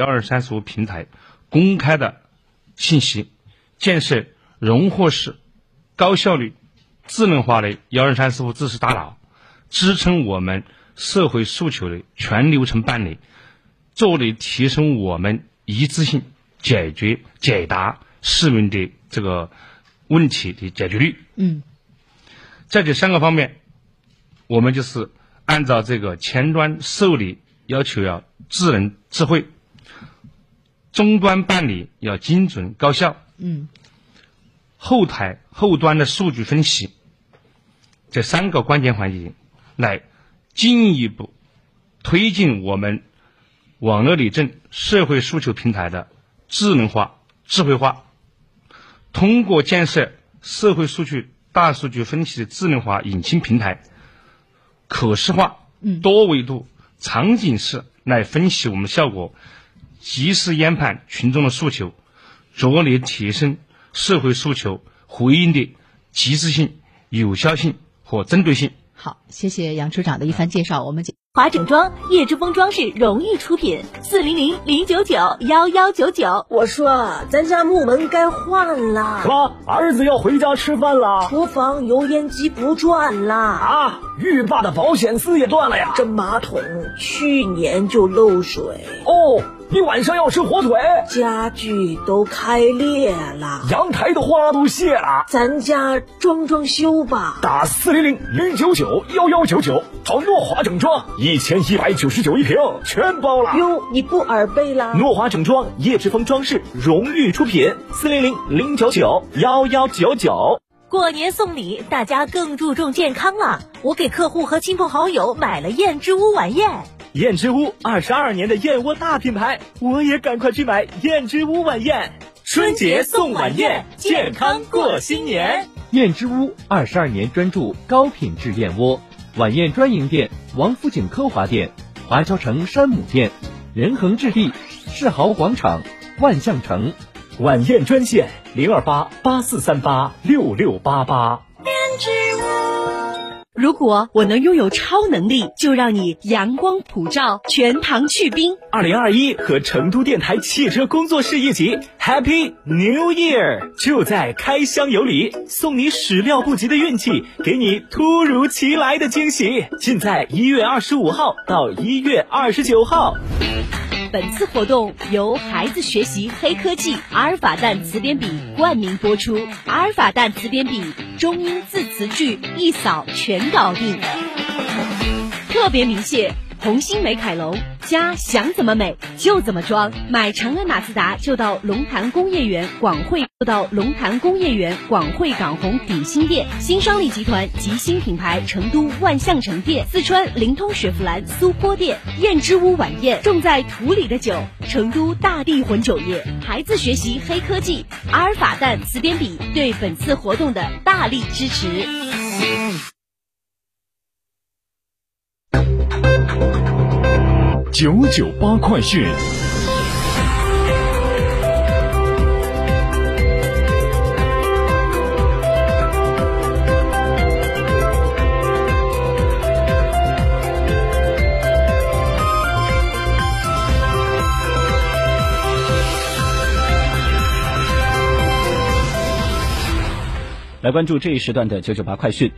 幺二三四五平台公开的信息，建设融合式、高效率、智能化的幺二三四五知识大脑，支撑我们社会诉求的全流程办理，着力提升我们一次性解决解答市民的这个问题的解决率。嗯，在这三个方面，我们就是按照这个前端受理要求要智能智慧，终端办理要精准高效，嗯，后台后端的数据分析这三个关键环节，来进一步推进我们网络理政社会诉求平台的智能化、智慧化。通过建设社会数据大数据分析的智能化引擎平台，可视化、多维度、场景式来分析我们效果，及时研判群众的诉求，着力提升社会诉求回应的及时性、有效性和针对性。好，谢谢杨处长的一番介绍，我们。华整装叶之峰装饰荣誉出品，四零零零九九幺幺九九。我说，咱家木门该换了。什么？儿子要回家吃饭了？厨房油烟机不转了啊！浴霸的保险丝也断了呀！这马桶去年就漏水。哦。你晚上要吃火腿，家具都开裂了，阳台的花都谢了，咱家装装修吧。打四零零零九九幺幺九九，找诺华整装，一千一百九十九一平，全包了。哟，你不耳背了？诺华整装，叶之峰装饰荣誉出品，四零零零九九幺幺九九。过年送礼，大家更注重健康了。我给客户和亲朋好友买了燕之屋晚宴。燕之屋二十二年的燕窝大品牌，我也赶快去买燕之屋晚宴。春节送晚宴，健康过新年。燕之屋二十二年专注高品质燕窝，晚宴专营店：王府井科华店、华侨城山姆店、仁恒置地、世豪广场、万象城。晚宴专线：零二八八四三八六六八八。燕之屋。如果我能拥有超能力，就让你阳光普照，全堂去冰。二零二一和成都电台汽车工作室一起，Happy New Year！就在开箱有礼，送你始料不及的运气，给你突如其来的惊喜，尽在一月二十五号到一月二十九号。本次活动由孩子学习黑科技阿尔法蛋词典笔冠名播出。阿尔法蛋词典笔中英字词句一扫全搞定，特别鸣谢。红星美凯龙，家想怎么美就怎么装。买长安马自达就到龙潭工业园广汇，就到龙潭工业园广汇港宏鼎新店。新商利集团及新品牌成都万象城店，四川灵通雪佛兰苏坡店。燕之屋晚宴，种在土里的酒，成都大地混酒业。孩子学习黑科技，阿尔法蛋词典笔对本次活动的大力支持。九九八快讯。来关注这一时段的九九八快讯。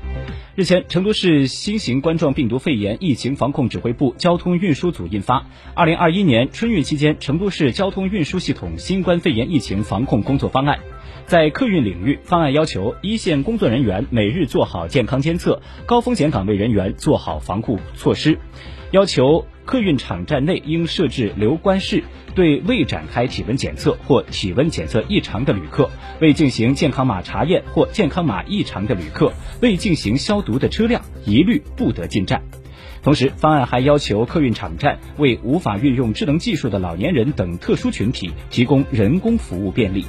日前，成都市新型冠状病毒肺炎疫情防控指挥部交通运输组印发《二零二一年春运期间成都市交通运输系统新冠肺炎疫情防控工作方案》。在客运领域，方案要求一线工作人员每日做好健康监测，高风险岗位人员做好防护措施，要求客运场站内应设置留观室。对未展开体温检测或体温检测异常的旅客，未进行健康码查验或健康码异常的旅客，未进行消毒的车辆，一律不得进站。同时，方案还要求客运场站为无法运用智能技术的老年人等特殊群体提供人工服务便利。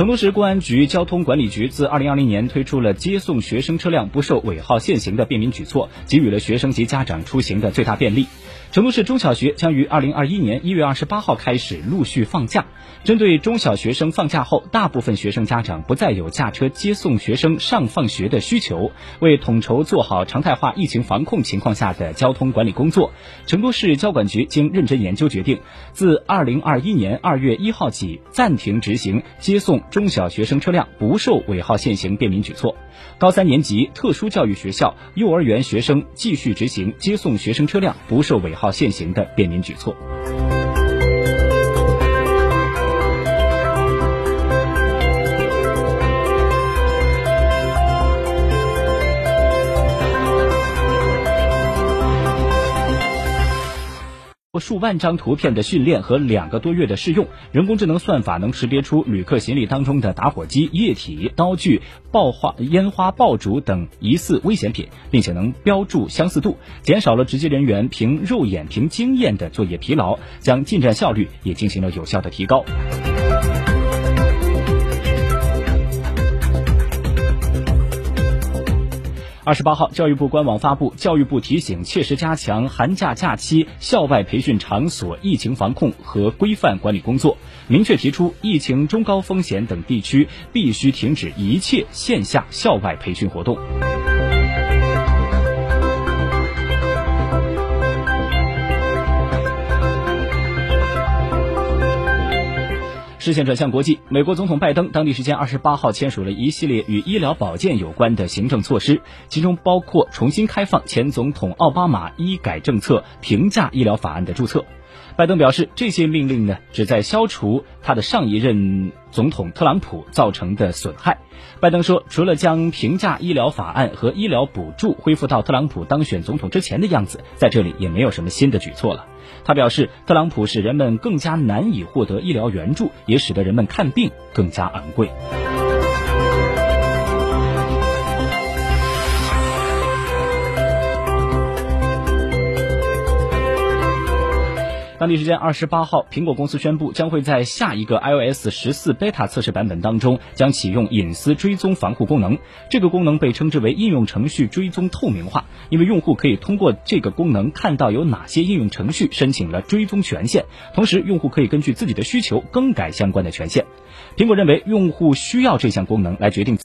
成都市公安局交通管理局自二零二零年推出了接送学生车辆不受尾号限行的便民举措，给予了学生及家长出行的最大便利。成都市中小学将于二零二一年一月二十八号开始陆续放假。针对中小学生放假后，大部分学生家长不再有驾车接送学生上放学的需求，为统筹做好常态化疫情防控情况下的交通管理工作，成都市交管局经认真研究决定，自二零二一年二月一号起暂停执行接送中小学生车辆不受尾号限行便民举措。高三年级特殊教育学校、幼儿园学生继续执行接送学生车辆不受尾号限行的便民举措。数万张图片的训练和两个多月的试用，人工智能算法能识别出旅客行李当中的打火机、液体、刀具、爆花、烟花爆竹等疑似危险品，并且能标注相似度，减少了直接人员凭肉眼、凭经验的作业疲劳，将进站效率也进行了有效的提高。二十八号，教育部官网发布，教育部提醒切实加强寒假假期校外培训场所疫情防控和规范管理工作，明确提出疫情中高风险等地区必须停止一切线下校外培训活动。视线转向国际，美国总统拜登当地时间二十八号签署了一系列与医疗保健有关的行政措施，其中包括重新开放前总统奥巴马医改政策评价医疗法案的注册。拜登表示，这些命令呢，旨在消除他的上一任总统特朗普造成的损害。拜登说，除了将平价医疗法案和医疗补助恢复到特朗普当选总统之前的样子，在这里也没有什么新的举措了。他表示，特朗普使人们更加难以获得医疗援助，也使得人们看病更加昂贵。当地时间二十八号，苹果公司宣布将会在下一个 iOS 十四 beta 测试版本当中将启用隐私追踪防护功能。这个功能被称之为应用程序追踪透明化，因为用户可以通过这个功能看到有哪些应用程序申请了追踪权限，同时用户可以根据自己的需求更改相关的权限。苹果认为用户需要这项功能来决定。